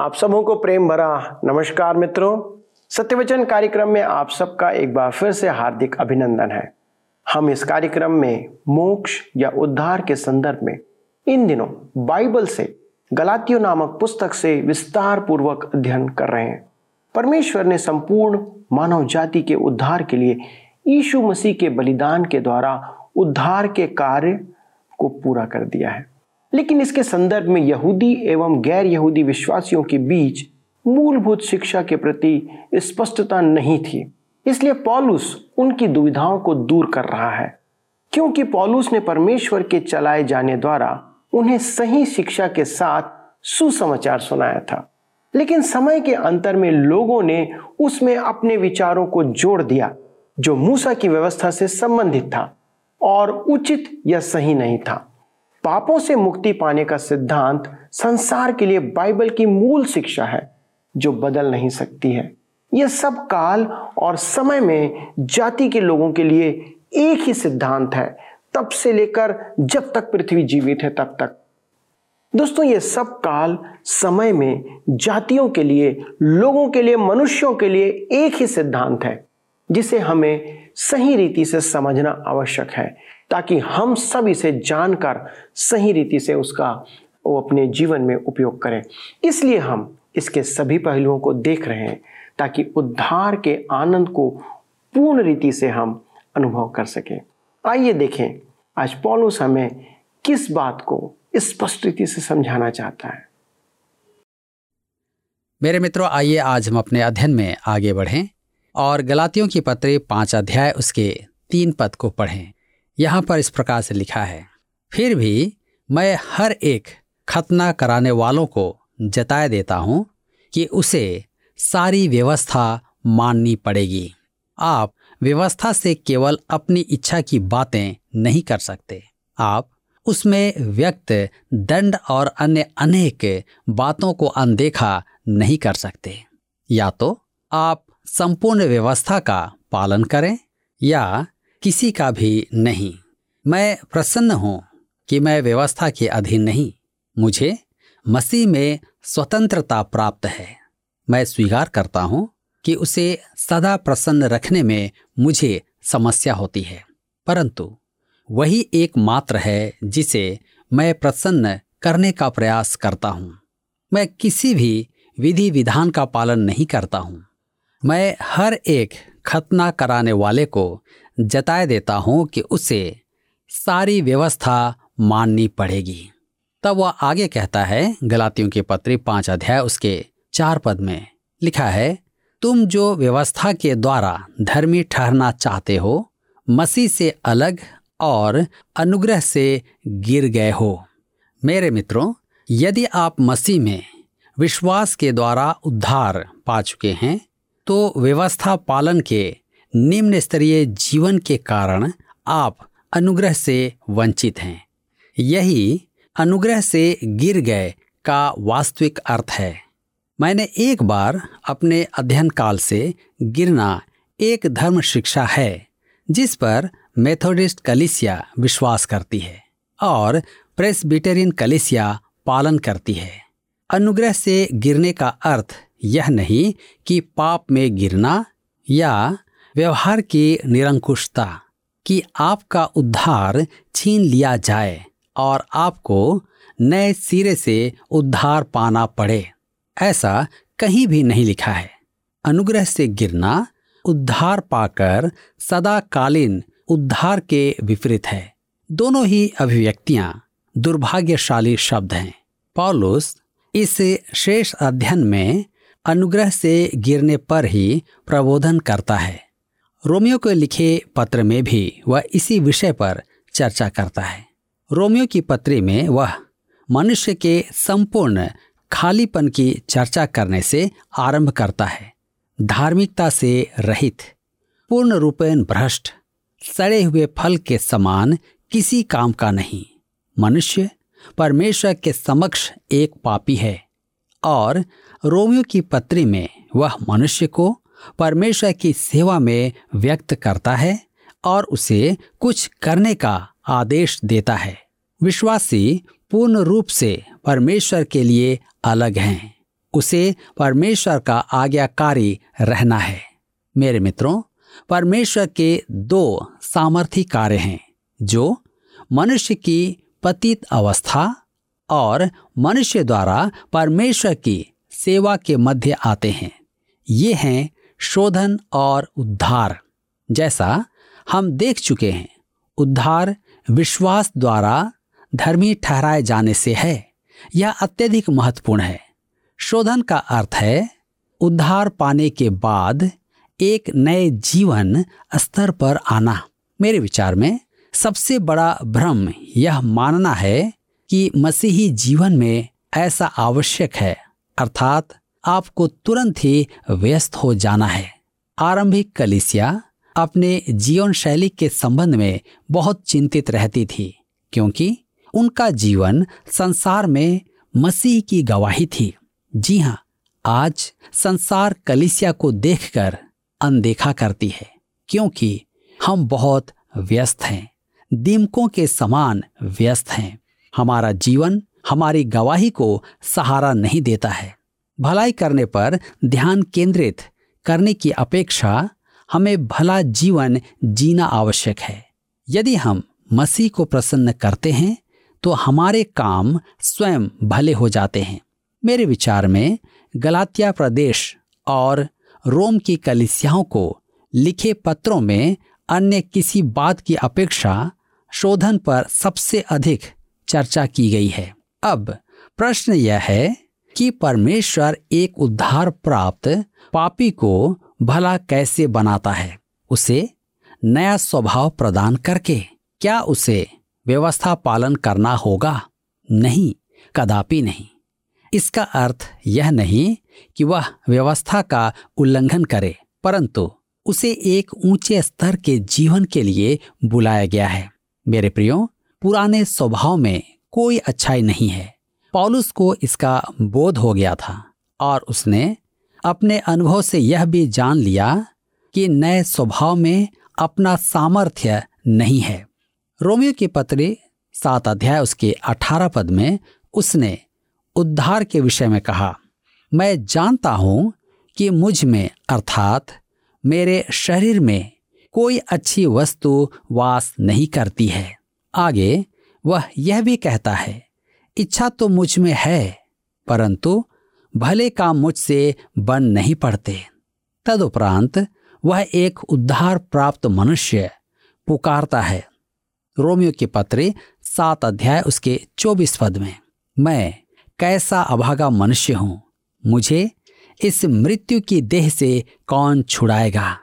आप सबों को प्रेम भरा नमस्कार मित्रों। सत्यवचन कार्यक्रम में आप सबका एक बार फिर से हार्दिक अभिनंदन है। हम इस कार्यक्रम में मोक्ष या उद्धार के संदर्भ में इन दिनों बाइबल से गलातियों नामक पुस्तक से विस्तार पूर्वक अध्ययन कर रहे हैं। परमेश्वर ने संपूर्ण मानव जाति के उद्धार के लिए यीशु मसीह के बलिदान के द्वारा उद्धार के कार्य को पूरा कर दिया है। लेकिन इसके संदर्भ में यहूदी एवं गैर यहूदी विश्वासियों के बीच मूलभूत शिक्षा के प्रति स्पष्टता नहीं थी। इसलिए पॉलुस उनकी दुविधाओं को दूर कर रहा है, क्योंकि पॉलुस ने परमेश्वर के चलाए जाने द्वारा उन्हें सही शिक्षा के साथ सुसमाचार सुनाया था। लेकिन समय के अंतर में लोगों ने उसमें अपने विचारों को जोड़ दिया, जो मूसा की व्यवस्था से संबंधित था और उचित या सही नहीं था। पापों से मुक्ति पाने का सिद्धांत संसार के लिए बाइबल की मूल शिक्षा है, जो बदल नहीं सकती है। यह सब काल और समय में जाति के लोगों के लिए एक ही सिद्धांत है। तब से लेकर जब तक पृथ्वी जीवित है, तब तक। दोस्तों ये सब काल समय में जातियों के लिए, लोगों के लिए, मनुष्यों के लिए एक ही सिद्धांत है, जिसे हमें सही रीति से समझना आवश्यक है। ताकि हम सब इसे जानकर सही रीति से उसका, वो अपने जीवन में उपयोग करें। इसलिए हम इसके सभी पहलुओं को देख रहे हैं ताकि उद्धार के आनंद को पूर्ण रीति से हम अनुभव कर सकें। आइए देखें, आज पॉलुस हमें किस बात को स्पष्ट रीति से समझाना चाहता है? मेरे मित्रों, आइए आज हम अपने अध्ययन में आगे बढ़ें और गलातियों की पत्री पाँच अध्याय उसके तीन पद को पढ़ें। यहाँ पर इस प्रकार से लिखा है, फिर भी मैं हर एक खतना कराने वालों को जताए देता हूँ कि उसे सारी व्यवस्था माननी पड़ेगी। आप व्यवस्था से केवल अपनी इच्छा की बातें नहीं कर सकते। आप उसमें व्यक्त दंड और अन्य अनेक बातों को अनदेखा नहीं कर सकते। या तो आप संपूर्ण व्यवस्था का पालन करें या किसी का भी नहीं। मैं प्रसन्न हूँ कि मैं व्यवस्था के अधीन नहीं। मुझे मसीह में स्वतंत्रता प्राप्त है। मैं स्वीकार करता हूँ कि उसे सदा प्रसन्न रखने में मुझे समस्या होती है। परंतु वही एकमात्र है जिसे मैं प्रसन्न करने का प्रयास करता हूँ। मैं किसी भी विधि विधान का पालन नहीं करता हूँ। मैं हर एक खतना कराने वाले को जताए देता हूँ कि उसे सारी व्यवस्था माननी पड़ेगी। तब वह आगे कहता है, गलातियों के पत्री पाँच अध्याय उसके चार पद में, लिखा है, तुम जो व्यवस्था के द्वारा धर्मी ठहरना चाहते हो, मसीह से अलग और अनुग्रह से गिर गए हो। मेरे मित्रों, यदि आप मसीह में विश्वास के द्वारा उद्धार पा चुके हैं तो व्यवस्था पालन के निम्न स्तरीय जीवन के कारण आप अनुग्रह से वंचित हैं। यही अनुग्रह से गिर गए का वास्तविक अर्थ है। मैंने एक बार अपने अध्ययन काल से गिरना एक धर्म शिक्षा है, जिस पर मेथोडिस्ट कलिसिया विश्वास करती है और प्रेसबिटेरियन कलिसिया पालन करती है। अनुग्रह से गिरने का अर्थ यह नहीं कि पाप में गिरना या व्यवहार की निरंकुशता कि आपका उद्धार छीन लिया जाए और आपको नए सिरे से उद्धार पाना पड़े, ऐसा कहीं भी नहीं लिखा है। अनुग्रह से गिरना, उद्धार पाकर सदाकालीन उद्धार के विपरीत है। दोनों ही अभिव्यक्तियाँ दुर्भाग्यशाली शब्द हैं। पॉलुस इस शेष अध्ययन में अनुग्रह से गिरने पर ही प्रबोधन करता है। रोमियो को लिखे पत्र में भी वह इसी विषय पर चर्चा करता है। रोमियो की पत्री में वह मनुष्य के संपूर्ण खालीपन की चर्चा करने से आरंभ करता है। धार्मिकता से रहित, पूर्ण रूपेण भ्रष्ट, सड़े हुए फल के समान किसी काम का नहीं। मनुष्य परमेश्वर के समक्ष एक पापी है और रोमियो की पत्री में वह मनुष्य को परमेश्वर की सेवा में व्यक्त करता है और उसे कुछ करने का आदेश देता है। विश्वासी पूर्ण रूप से परमेश्वर के लिए अलग हैं। उसे परमेश्वर का आज्ञाकारी रहना है। मेरे मित्रों, परमेश्वर के दो सामर्थ्य कार्य हैं, जो मनुष्य की पतित अवस्था और मनुष्य द्वारा परमेश्वर की सेवा के मध्य आते हैं। ये हैं शोधन और उद्धार। जैसा हम देख चुके हैं, उद्धार विश्वास द्वारा धर्मी ठहराए जाने से है, यह अत्यधिक महत्वपूर्ण है। शोधन का अर्थ है, उद्धार पाने के बाद एक नए जीवन स्तर पर आना। मेरे विचार में सबसे बड़ा भ्रम यह मानना है कि मसीही जीवन में ऐसा आवश्यक है, अर्थात आपको तुरंत ही व्यस्त हो जाना है। आरंभिक कलिसिया अपने जीवन शैली के संबंध में बहुत चिंतित रहती थी, क्योंकि उनका जीवन संसार में मसीह की गवाही थी। जी हाँ आज संसार कलिसिया को देखकर अनदेखा करती है, क्योंकि हम बहुत व्यस्त हैं, दीमकों के समान व्यस्त हैं। हमारा जीवन हमारी गवाही को सहारा नहीं देता है। भलाई करने पर ध्यान केंद्रित करने की अपेक्षा हमें भला जीवन जीना आवश्यक है। यदि हम मसीह को प्रसन्न करते हैं तो हमारे काम स्वयं भले हो जाते हैं। मेरे विचार में गलातिया प्रदेश और रोम की कलिसियाओं को लिखे पत्रों में अन्य किसी बात की अपेक्षा शोधन पर सबसे अधिक चर्चा की गई है। अब प्रश्न यह है कि परमेश्वर एक उद्धार प्राप्त पापी को भला कैसे बनाता है, उसे नया स्वभाव प्रदान करके क्या उसे व्यवस्था पालन करना होगा? नहीं, कदापि नहीं। इसका अर्थ यह नहीं कि वह व्यवस्था का उल्लंघन करे, परंतु उसे एक ऊँचे स्तर के जीवन के लिए बुलाया गया है। मेरे प्रियो, पुराने स्वभाव में कोई अच्छाई नहीं है। पॉलुस को इसका बोध हो गया था और उसने अपने अनुभव से यह भी जान लिया कि नए स्वभाव में अपना सामर्थ्य नहीं है। रोमियो की पत्री सात अध्याय उसके अठारह पद में उसने उद्धार के विषय में कहा, मैं जानता हूँ कि मुझमें, अर्थात मेरे शरीर में, कोई अच्छी वस्तु वास नहीं करती है। आगे वह यह भी कहता है इच्छा तो मुझमें है, परंतु भले काम मुझसे बन नहीं पड़ते। तदुपरांत वह एक उद्धार प्राप्त मनुष्य पुकारता है। रोमियो के पत्र सात अध्याय उसके चौबीस पद में, मैं कैसा अभागा मनुष्य हूँ, मुझे इस मृत्यु की देह से कौन छुड़ाएगा?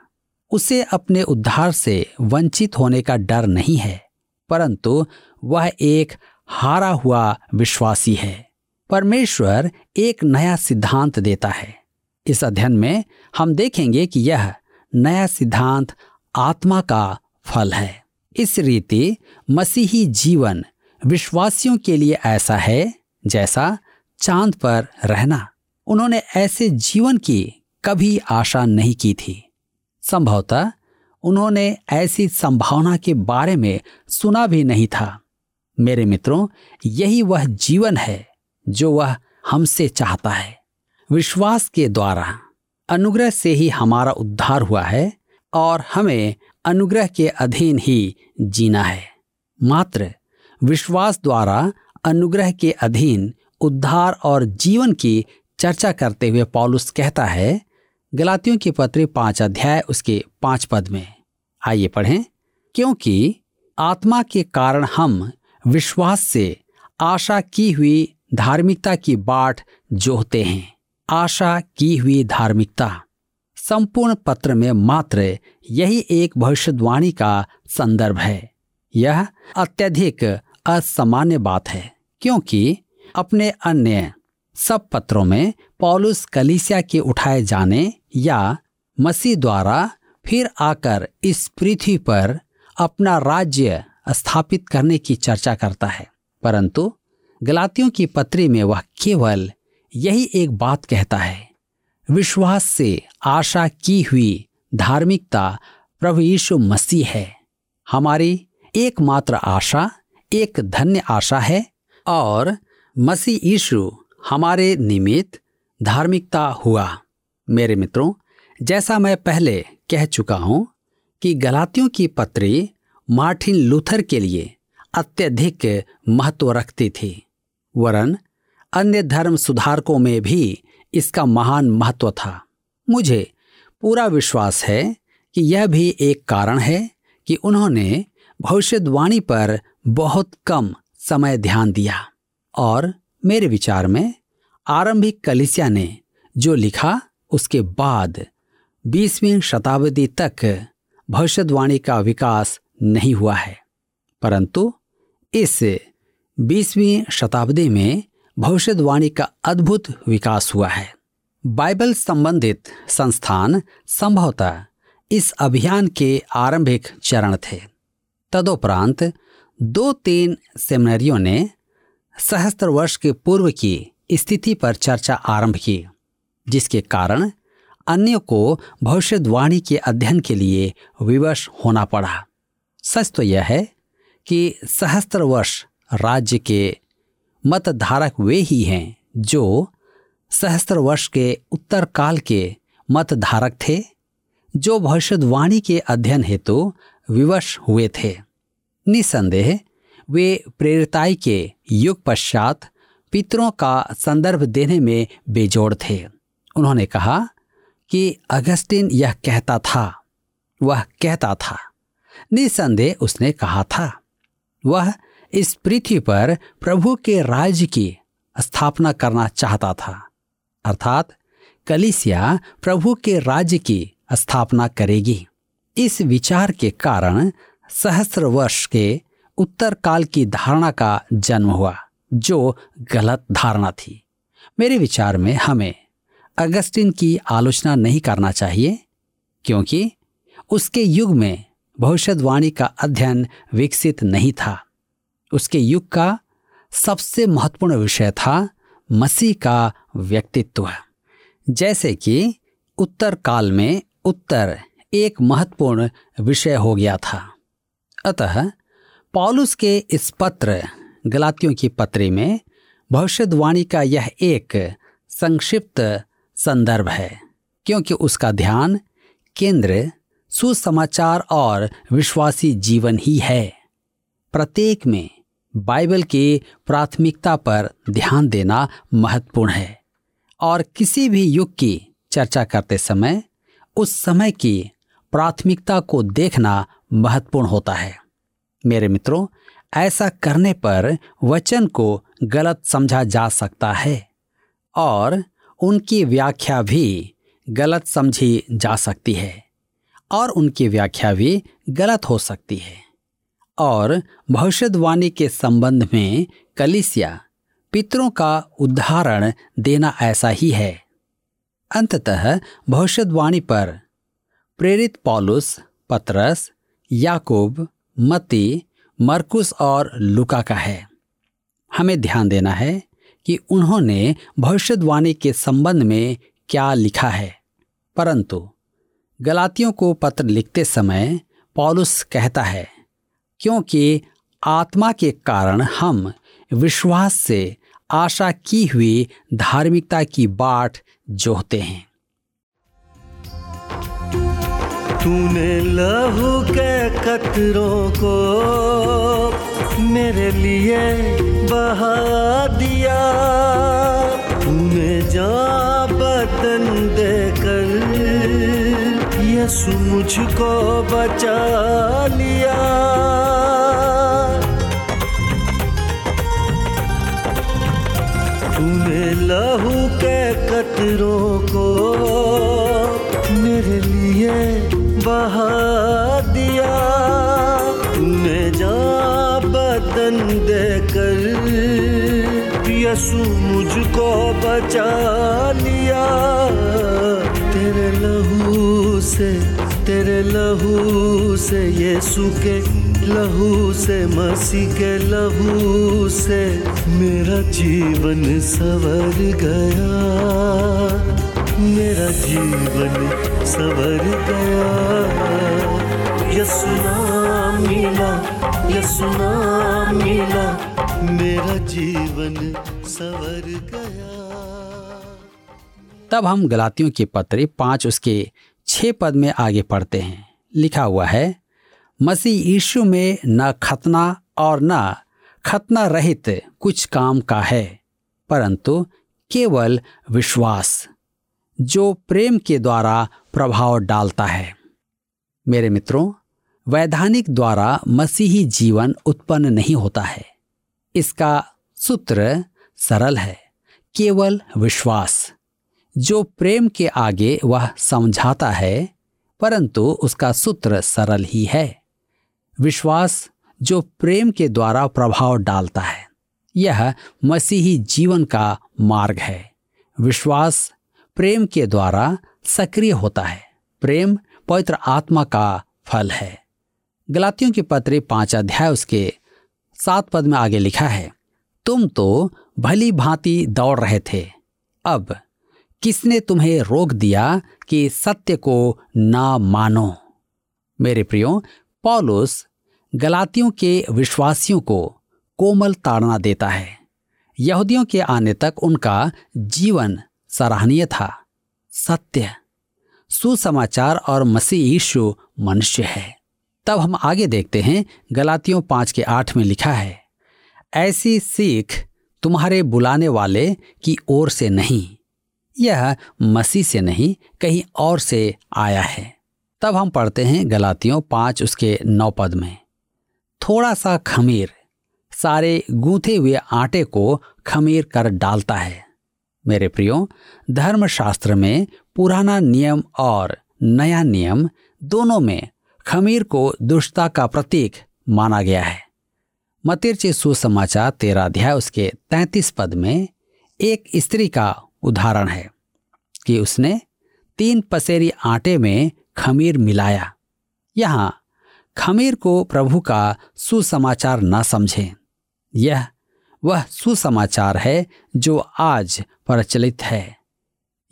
उसे अपने उद्धार से वंचित होने का डर नहीं है, परंतु वह एक हारा हुआ विश्वासी है। परमेश्वर एक नया सिद्धांत देता है। इस अध्ययन में हम देखेंगे कि यह नया सिद्धांत आत्मा का फल है। इस रीति मसीही जीवन विश्वासियों के लिए ऐसा है जैसा चाँद पर रहना। उन्होंने ऐसे जीवन की कभी आशा नहीं की थी। संभवतः उन्होंने ऐसी संभावना के बारे में सुना भी नहीं था। मेरे मित्रों, यही वह जीवन है जो वह हमसे चाहता है। विश्वास के द्वारा, अनुग्रह से ही हमारा उद्धार हुआ है और हमें अनुग्रह के अधीन ही जीना है। मात्र, विश्वास द्वारा अनुग्रह के अधीन उद्धार और जीवन की चर्चा करते हुए पॉलुस कहता है, गलातियों की पत्र पाँच अध्याय उसके पाँच पद में। आइए पढ़ें, क्योंकि आत्मा के कारण हम विश्वास से आशा की हुई धार्मिकता की बाट जोहते हैं। आशा की हुई धार्मिकता। संपूर्ण पत्र में मात्र यही एक भविष्यवाणी का संदर्भ है। यह अत्यधिक असामान्य बात है, क्योंकि अपने अन्य सब पत्रों में पॉलुस कलिसिया के उठाए जाने या मसीह द्वारा फिर आकर इस पृथ्वी पर अपना राज्य स्थापित करने की चर्चा करता है। परंतु गलातियों की पत्री में वह केवल यही एक बात कहता है, विश्वास से आशा की हुई धार्मिकता प्रभु यीशु मसीह है। हमारी एकमात्र आशा, एक धन्य आशा है और मसीह यीशु हमारे निमित्त धार्मिकता हुआ। मेरे मित्रों, जैसा मैं पहले कह चुका हूँ कि गलातियों की पत्री मार्टिन लूथर के लिए अत्यधिक महत्व रखती थी। वरन अन्य धर्म सुधारकों में भी इसका महान महत्व था। मुझे पूरा विश्वास है कि यह भी एक कारण है कि उन्होंने भविष्यवाणी पर बहुत कम समय ध्यान दिया। और मेरे विचार में आरंभिक कलिसिया ने जो लिखा, उसके बाद बीसवीं शताब्दी तक भविष्यवाणी का विकास नहीं हुआ है। परंतु इस बीसवीं शताब्दी में भविष्यवाणी का अद्भुत विकास हुआ है। बाइबल संबंधित संस्थान संभवतः इस अभियान के आरंभिक चरण थे। तदोपरांत दो तीन सेमिनरियों ने सहस्त्र वर्ष के पूर्व की स्थिति पर चर्चा आरंभ की, जिसके कारण अन्य को भविष्यवाणी के अध्ययन के लिए विवश होना पड़ा। सच तो यह है कि सहस्त्र वर्ष राज्य के मतधारक वे ही हैं जो सहस्त्र वर्ष के उत्तर काल के मतधारक थे, जो भविष्यवाणी के अध्ययन हेतु विवश हुए थे। निसंदेह, वे प्रेरिताई के युग पश्चात पितरों का संदर्भ देने में बेजोड़ थे। उन्होंने कहा कि अगस्टिन यह कहता था, वह कहता था निसंदेह उसने कहा था। वह इस पृथ्वी पर प्रभु के राज्य की स्थापना करना चाहता था। अर्थात कलिसिया प्रभु के राज्य की स्थापना करेगी। इस विचार के कारण सहस्र वर्ष के उत्तर काल की धारणा का जन्म हुआ, जो गलत धारणा थी। मेरे विचार में हमें अगस्टिन की आलोचना नहीं करना चाहिए, क्योंकि उसके युग में भविष्यवाणी का अध्ययन विकसित नहीं था। उसके युग का सबसे महत्वपूर्ण विषय था मसीह का व्यक्तित्व। जैसे कि उत्तर काल में उत्तर एक महत्वपूर्ण विषय हो गया था। अतः पॉलुस के इस पत्र गलातियों की पत्री में भविष्यवाणी का यह एक संक्षिप्त संदर्भ है, क्योंकि उसका ध्यान केंद्र सुसमाचार और विश्वासी जीवन ही है। प्रत्येक में बाइबल की प्राथमिकता पर ध्यान देना महत्वपूर्ण है और किसी भी युग की चर्चा करते समय उस समय की प्राथमिकता को देखना महत्वपूर्ण होता है। मेरे मित्रों, ऐसा करने पर वचन को गलत समझा जा सकता है और उनकी व्याख्या भी गलत समझी जा सकती है। और उनकी व्याख्या भी गलत हो सकती है। और भविष्यवाणी के संबंध में कलिसिया पितरों का उदाहरण देना ऐसा ही है। अंततः भविष्यवाणी पर प्रेरित पॉलुस, पतरस, याकूब मती मरकुस और लुका का है। हमें ध्यान देना है कि उन्होंने भविष्यवाणी के संबंध में क्या लिखा है। परंतु गलातियों को पत्र लिखते समय पॉलुस कहता है, क्योंकि आत्मा के कारण हम विश्वास से आशा की हुई धार्मिकता की बाट जोहते हैं। तूने लहू के कतरों को मेरे लिए बहा दिया। तूने जा बदन देकर यसु मुझको बचा लिया। तूने लहू के कतरों को मेरे लिए बहा दिया। तूने जा बदन देकर यसु मुझको बचा लिया। से, तेरे लहू से, यीशु के लहू से, मसीह के लहू से मेरा जीवन सवर गया। मेरा जीवन सवर गया। यसुना मिला यसुना मिला, मेरा जीवन सवर गया। तब हम गलातियों के पत्र पाँच उसके छह पद में आगे पढ़ते हैं। लिखा हुआ है, मसीह यीशु में न खतना और न खतना रहित कुछ काम का है, परंतु केवल विश्वास, जो प्रेम के द्वारा प्रभाव डालता है। मेरे मित्रों, वैधानिक द्वारा मसीही जीवन उत्पन्न नहीं होता है। इसका सूत्र सरल है, केवल विश्वास। जो प्रेम के आगे वह समझाता है, परंतु उसका सूत्र सरल ही है। विश्वास जो प्रेम के द्वारा प्रभाव डालता है, यह मसीही जीवन का मार्ग है। विश्वास प्रेम के द्वारा सक्रिय होता है। प्रेम पवित्र आत्मा का फल है। गलातियों की पत्र पाँच अध्याय उसके सात पद में आगे लिखा है, तुम तो भली भांति दौड़ रहे थे, अब किसने तुम्हें रोक दिया कि सत्य को ना मानो? मेरे प्रियो, पॉलुस गलातियों के विश्वासियों को कोमल ताड़ना देता है। यहूदियों के आने तक उनका जीवन सराहनीय था। सत्य। सुसमाचार और मसीह यीशु मनुष्य है। तब हम आगे देखते हैं, गलातियों पाँच के आठ में लिखा है, ऐसी सीख तुम्हारे बुलाने वाले की ओर से नहीं। यह मसीह से नहीं, कहीं और से आया है। तब हम पढ़ते हैं गलातियों पाँच उसके नौ पद में। थोड़ा सा खमीर, सारे गूंथे हुए आटे को खमीर कर डालता है। मेरे प्रियो, धर्मशास्त्र में पुराना नियम और नया नियम दोनों में खमीर को दुष्टता का प्रतीक माना गया है। मतिरचे सुसमाचार तेरा अध्याय उसके तैतीस पद में एक स्त्री का उदाहरण है। कि उसने तीन पसेरी आटे में खमीर मिलाया। यहाँ खमीर को प्रभु का सुसमाचार न समझें। यह वह सुसमाचार है जो आज प्रचलित है।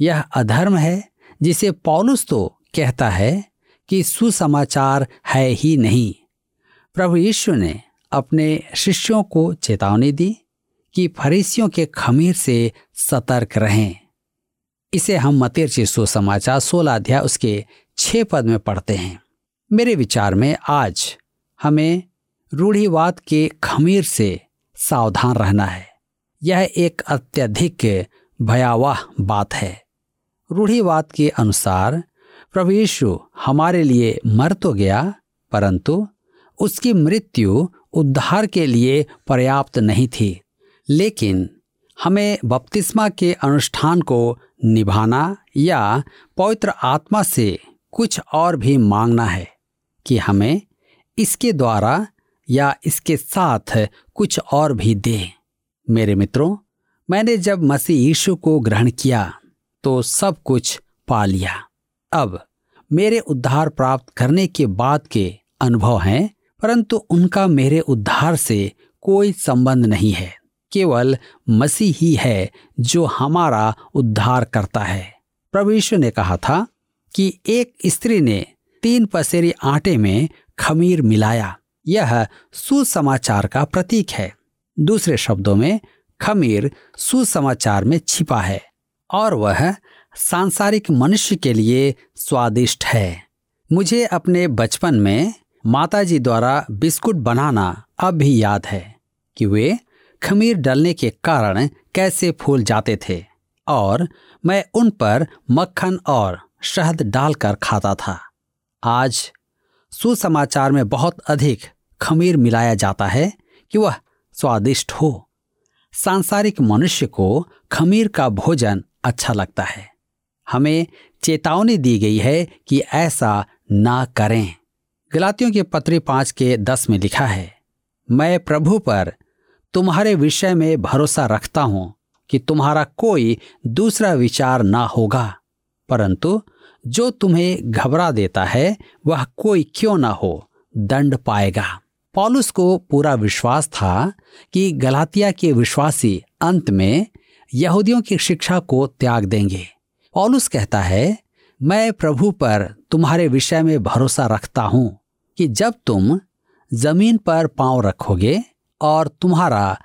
यह अधर्म है जिसे पौलुस तो कहता है कि सुसमाचार है ही नहीं। प्रभु यीशु ने अपने शिष्यों को चेतावनी दी कि फरीसियों के खमीर से सतर्क रहें। इसे हम मतेर मतेरची सुसमाचार सोलह अध्याय उसके छह पद में पढ़ते हैं। मेरे विचार में आज हमें रूढ़िवाद के खमीर से सावधान रहना है। यह एक अत्यधिक भयावह बात है। रूढ़िवाद के अनुसार प्रभु यीशु हमारे लिए मर तो गया, परंतु उसकी मृत्यु उद्धार के लिए पर्याप्त नहीं थी। लेकिन हमें बपतिस्मा के अनुष्ठान को निभाना या पवित्र आत्मा से कुछ और भी मांगना है कि हमें इसके द्वारा या इसके साथ कुछ और भी दे। मेरे मित्रों, मैंने जब मसीह यीशु को ग्रहण किया तो सब कुछ पा लिया। अब मेरे उद्धार प्राप्त करने के बाद के अनुभव हैं, परंतु उनका मेरे उद्धार से कोई संबंध नहीं है। केवल मसीह ही है जो हमारा उद्धार करता है। प्रभु यीशु ने कहा था कि एक स्त्री ने तीन पसेरी आटे में खमीर मिलाया। यह सुसमाचार का प्रतीक है। दूसरे शब्दों में, खमीर सुसमाचार में छिपा है और वह सांसारिक मनुष्य के लिए स्वादिष्ट है। मुझे अपने बचपन में माताजी द्वारा बिस्कुट बनाना अब भी याद है कि वे खमीर डलने के कारण कैसे फूल जाते थे और मैं उन पर मक्खन और शहद डालकर खाता था। आज सुसमाचार में बहुत अधिक खमीर मिलाया जाता है कि वह स्वादिष्ट हो। सांसारिक मनुष्य को खमीर का भोजन अच्छा लगता है। हमें चेतावनी दी गई है कि ऐसा ना करें। गलातियों के पत्री पाँच के दस में लिखा है, मैं प्रभु पर तुम्हारे विषय में भरोसा रखता हूँ कि तुम्हारा कोई दूसरा विचार ना होगा। परंतु जो तुम्हें घबरा देता है, वह कोई क्यों ना हो, दंड पाएगा। पॉलुस को पूरा विश्वास था कि गलातिया के विश्वासी अंत में यहूदियों की शिक्षा को त्याग देंगे। पॉलुस कहता है, मैं प्रभु पर तुम्हारे विषय में भरोसा रखता हूँ कि जब तुम ज़मीन पर पाँव रखोगे और तुम्हारा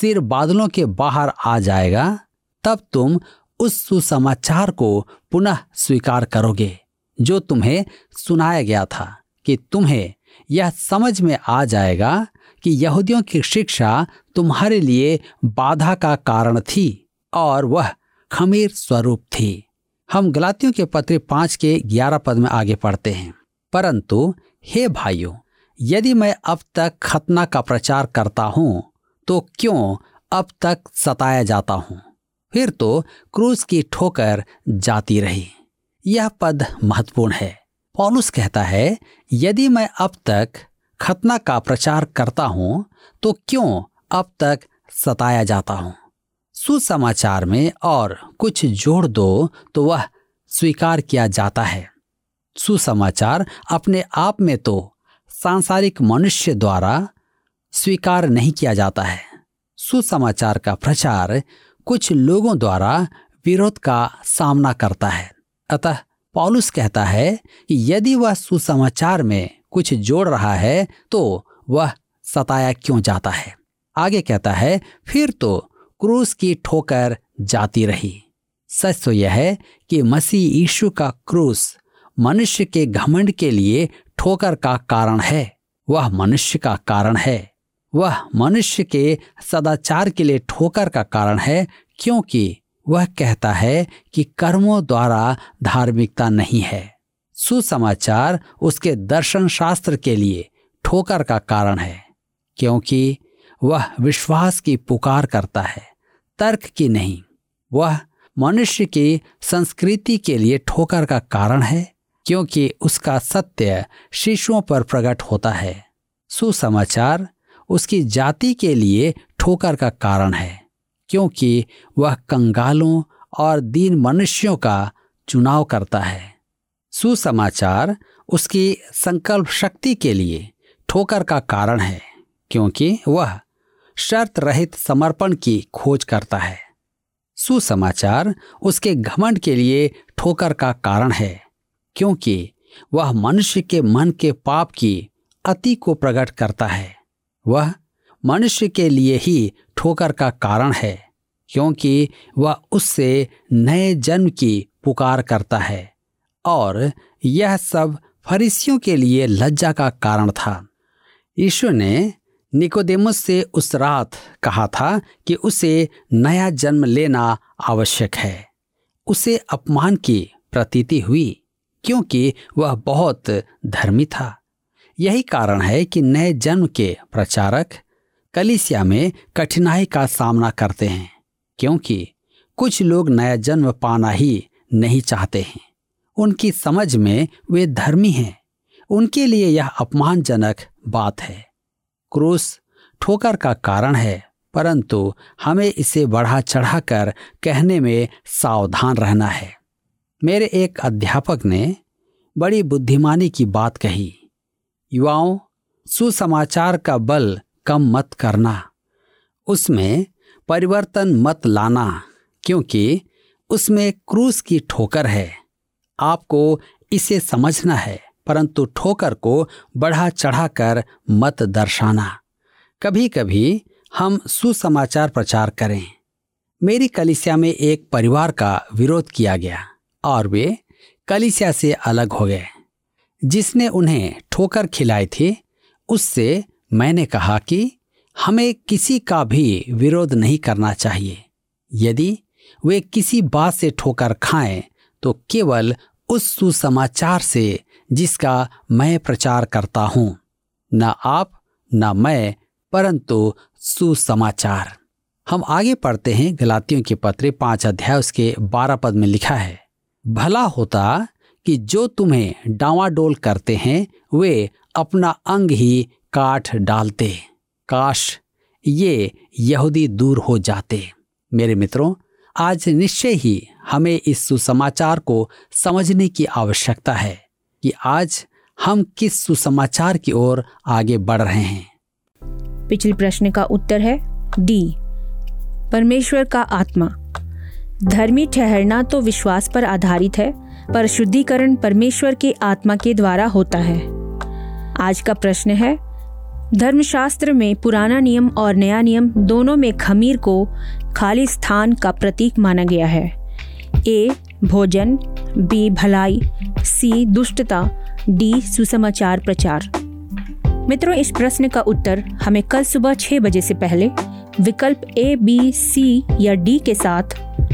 सिर बादलों के बाहर आ जाएगा, तब तुम उस सुसमाचार को पुनः स्वीकार करोगे, जो तुम्हें सुनाया गया था कि तुम्हें यह समझ में आ जाएगा कि यहूदियों की शिक्षा तुम्हारे लिए बाधा का कारण थी और वह खमीर स्वरूप थी। हम गलातियों के पत्र पाँच के ग्यारह पद में आगे पढ़ते हैं। परंतु हे भाइयों यदि मैं अब तक खतना का प्रचार करता हूँ तो क्यों अब तक सताया जाता हूँ? फिर तो क्रूस की ठोकर जाती रही। यह पद महत्वपूर्ण है। पॉलुस कहता है, यदि मैं अब तक खतना का प्रचार करता हूँ तो क्यों अब तक सताया जाता हूँ? सुसमाचार में और कुछ जोड़ दो तो वह स्वीकार किया जाता है। सुसमाचार अपने आप में तो सांसारिक मनुष्य द्वारा स्वीकार नहीं किया जाता है। सुसमाचार का प्रचार कुछ लोगों द्वारा विरोध का सामना करता है। अतः पॉलुस कहता है कि यदि वह सुसमाचार में कुछ जोड़ रहा है तो वह सताया क्यों जाता है? आगे कहता है, फिर तो क्रूस की ठोकर जाती रही। सच तो यह है कि मसीह यीशु का क्रूस मनुष्य के घमंड के लिए ठोकर का कारण है, वह मनुष्य का कारण है। वह मनुष्य के सदाचार के लिए ठोकर का कारण है, क्योंकि वह कहता है कि कर्मों द्वारा धार्मिकता नहीं है। सुसमाचार उसके दर्शन शास्त्र के लिए ठोकर का कारण है, क्योंकि वह विश्वास की पुकार करता है, तर्क की नहीं। वह मनुष्य की संस्कृति के लिए ठोकर का कारण है क्योंकि उसका सत्य शिशुओं पर प्रकट होता है। सुसमाचार उसकी जाति के लिए ठोकर का कारण है, क्योंकि वह कंगालों और दीन मनुष्यों का चुनाव करता है। सुसमाचार उसकी संकल्प शक्ति के लिए ठोकर का कारण है, क्योंकि वह शर्त रहित समर्पण की खोज करता है। सुसमाचार उसके घमंड के लिए ठोकर का कारण है। क्योंकि वह मनुष्य के मन के पाप की अति को प्रकट करता है। वह मनुष्य के लिए ही ठोकर का कारण है, क्योंकि वह उससे नए जन्म की पुकार करता है और यह सब फरीसियों के लिए लज्जा का कारण था। यीशु ने निकोदेमस से उस रात कहा था कि उसे नया जन्म लेना आवश्यक है। उसे अपमान की प्रतीति हुई। क्योंकि वह बहुत धर्मी था। यही कारण है कि नए जन्म के प्रचारक कलिसिया में कठिनाई का सामना करते हैं, क्योंकि कुछ लोग नया जन्म पाना ही नहीं चाहते हैं। उनकी समझ में वे धर्मी हैं। उनके लिए यह अपमानजनक बात है। क्रूस ठोकर का कारण है, परंतु हमें इसे बढ़ा चढ़ाकर कहने में सावधान रहना है। मेरे एक अध्यापक ने बड़ी बुद्धिमानी की बात कही, युवाओं, सुसमाचार का बल कम मत करना, उसमें परिवर्तन मत लाना, क्योंकि उसमें क्रूस की ठोकर है। आपको इसे समझना है, परंतु ठोकर को बढ़ा चढ़ाकर मत दर्शाना। कभी कभी हम सुसमाचार प्रचार करें। मेरी कलिसिया में एक परिवार का विरोध किया गया। और वे कलिसिया से अलग हो गए। जिसने उन्हें ठोकर खिलाई थी, उससे मैंने कहा कि हमें किसी का भी विरोध नहीं करना चाहिए। यदि वे किसी बात से ठोकर खाएँ तो केवल उस सुसमाचार से जिसका मैं प्रचार करता हूँ, न आप, न मैं, परंतु सुसमाचार। हम आगे पढ़ते हैं गलातियों के पत्र पाँच अध्याय उसके बारह पद में लिखा है। भला होता कि जो तुम्हें डावाडोल करते हैं, वे अपना अंग ही काट डालते। काश ये यहूदी दूर हो जाते। मेरे मित्रों, आज निश्चय ही हमें इस सुसमाचार को समझने की आवश्यकता है कि आज हम किस सुसमाचार की ओर आगे बढ़ रहे हैं। पिछले प्रश्न का उत्तर है डी। परमेश्वर का आत्मा। धर्मी ठहरना तो विश्वास पर आधारित है, पर शुद्धिकरण परमेश्वर के आत्मा के द्वारा होता है। आज का प्रश्न है, धर्मशास्त्र में पुराना नियम और नया नियम दोनों में खमीर को खाली स्थान का प्रतीक माना गया है। ए, भोजन, बी, भलाई, सी, दुष्टता, डी, सुसमाचार प्रचार। मित्रों, इस प्रश्न का उत्तर हमें कल सुबह छह बजे से पहले विकल्प ए, बी, सी या डी के साथ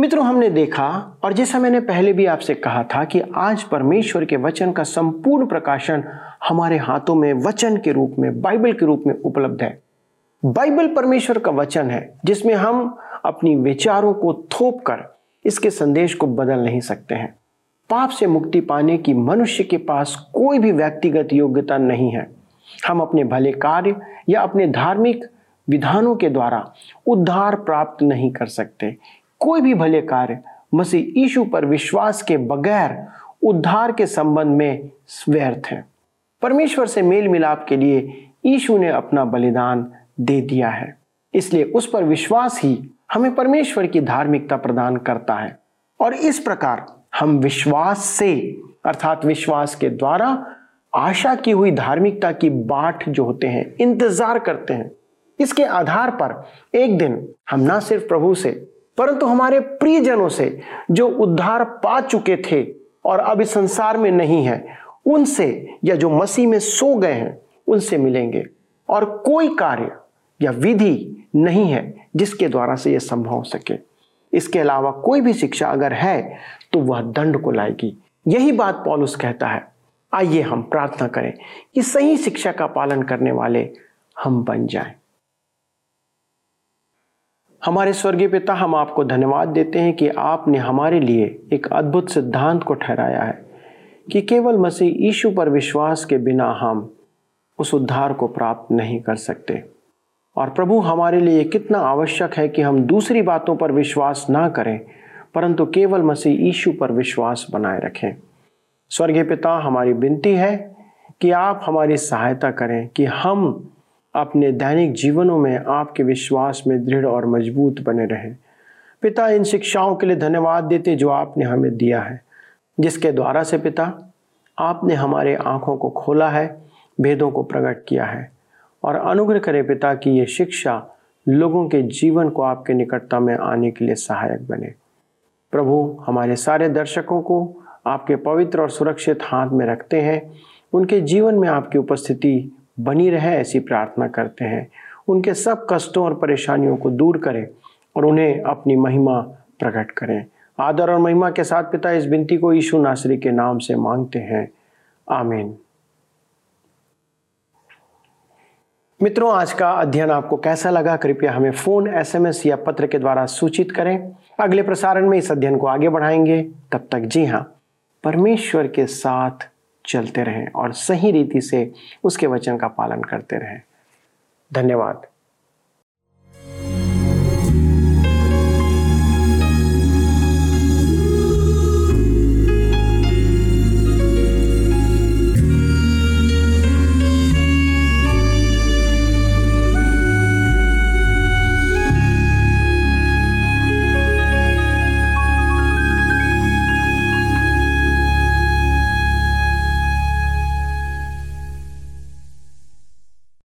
मित्रों, हमने देखा और जैसा मैंने पहले भी आपसे कहा था कि आज परमेश्वर के वचन का संपूर्ण प्रकाशन हमारे हाथों में वचन के रूप में, बाइबल के रूप में उपलब्ध है। बाइबल परमेश्वर का वचन है, जिसमें हम अपनी विचारों को थोप कर इसके संदेश को बदल नहीं सकते हैं। पाप से मुक्ति पाने की मनुष्य के पास कोई भी व्यक्तिगत योग्यता नहीं है। हम अपने भले कार्य या अपने धार्मिक विधानों के द्वारा उद्धार प्राप्त नहीं कर सकते। कोई भी भले कार्य मसीह यीशु पर विश्वास के बगैर उद्धार के संबंध में व्यर्थ है। परमेश्वर से मेल मिलाप के लिए यीशु ने अपना बलिदान दे दिया है। इसलिए उस पर विश्वास ही हमें परमेश्वर की धार्मिकता प्रदान करता है। और इस प्रकार हम विश्वास से, अर्थात विश्वास के द्वारा आशा की हुई धार्मिकता की बाट जो होते हैं, इंतज़ार करते हैं। इसके आधार पर एक दिन हम ना सिर्फ़ प्रभु से परंतु हमारे प्रियजनों से जो उद्धार पा चुके थे और अब इस संसार में नहीं है, उनसे या जो मसीह में सो गए हैं, उनसे मिलेंगे। और कोई कार्य या विधि नहीं है जिसके द्वारा से यह संभव हो सके। इसके अलावा कोई भी शिक्षा अगर है तो वह दंड को लाएगी। यही बात पॉलुस कहता है। आइए हम प्रार्थना करें कि सही शिक्षा का पालन करने वाले हम बन जाएँ। हमारे स्वर्गीय पिता हम आपको धन्यवाद देते हैं कि आपने हमारे लिए एक अद्भुत सिद्धांत को ठहराया है कि केवल मसीह यीशु पर विश्वास के बिना हम उस उद्धार को प्राप्त नहीं कर सकते। और प्रभु, हमारे लिए कितना आवश्यक है कि हम दूसरी बातों पर विश्वास ना करें, परंतु केवल मसीह यीशु पर विश्वास बनाए रखें। स्वर्गीय पिता, हमारी विनती है कि आप हमारी सहायता करें कि हम अपने दैनिक जीवनों में आपके विश्वास में दृढ़ और मज़बूत बने रहें। पिता, इन शिक्षाओं के लिए धन्यवाद देते जो आपने हमें दिया है। जिसके द्वारा से पिता, आपने हमारे आँखों को खोला है, भेदों को प्रकट किया है। और अनुग्रह करें पिता कि ये शिक्षा लोगों के जीवन को आपके निकटता में आने के लिए सहायक बने। प्रभु, हमारे सारे दर्शकों को आपके पवित्र और सुरक्षित हाथ में रखते हैं। उनके जीवन में आपकी उपस्थिति बनी रहे, ऐसी प्रार्थना करते हैं। उनके सब कष्टों और परेशानियों को दूर करें और उन्हें अपनी महिमा प्रकट करें। आदर और महिमा के साथ पिता इस बिनती को यीशु नासरी के नाम से मांगते हैं। आमीन। मित्रों, आज का अध्ययन आपको कैसा लगा? कृपया हमें फ़ोन, एसएमएस या पत्र के द्वारा सूचित करें। अगले प्रसारण में इस अध्ययन को आगे बढ़ाएँगे। तब तक जी हाँ परमेश्वर के साथ चलते रहें और सही रीति से उसके वचन का पालन करते रहें। धन्यवाद।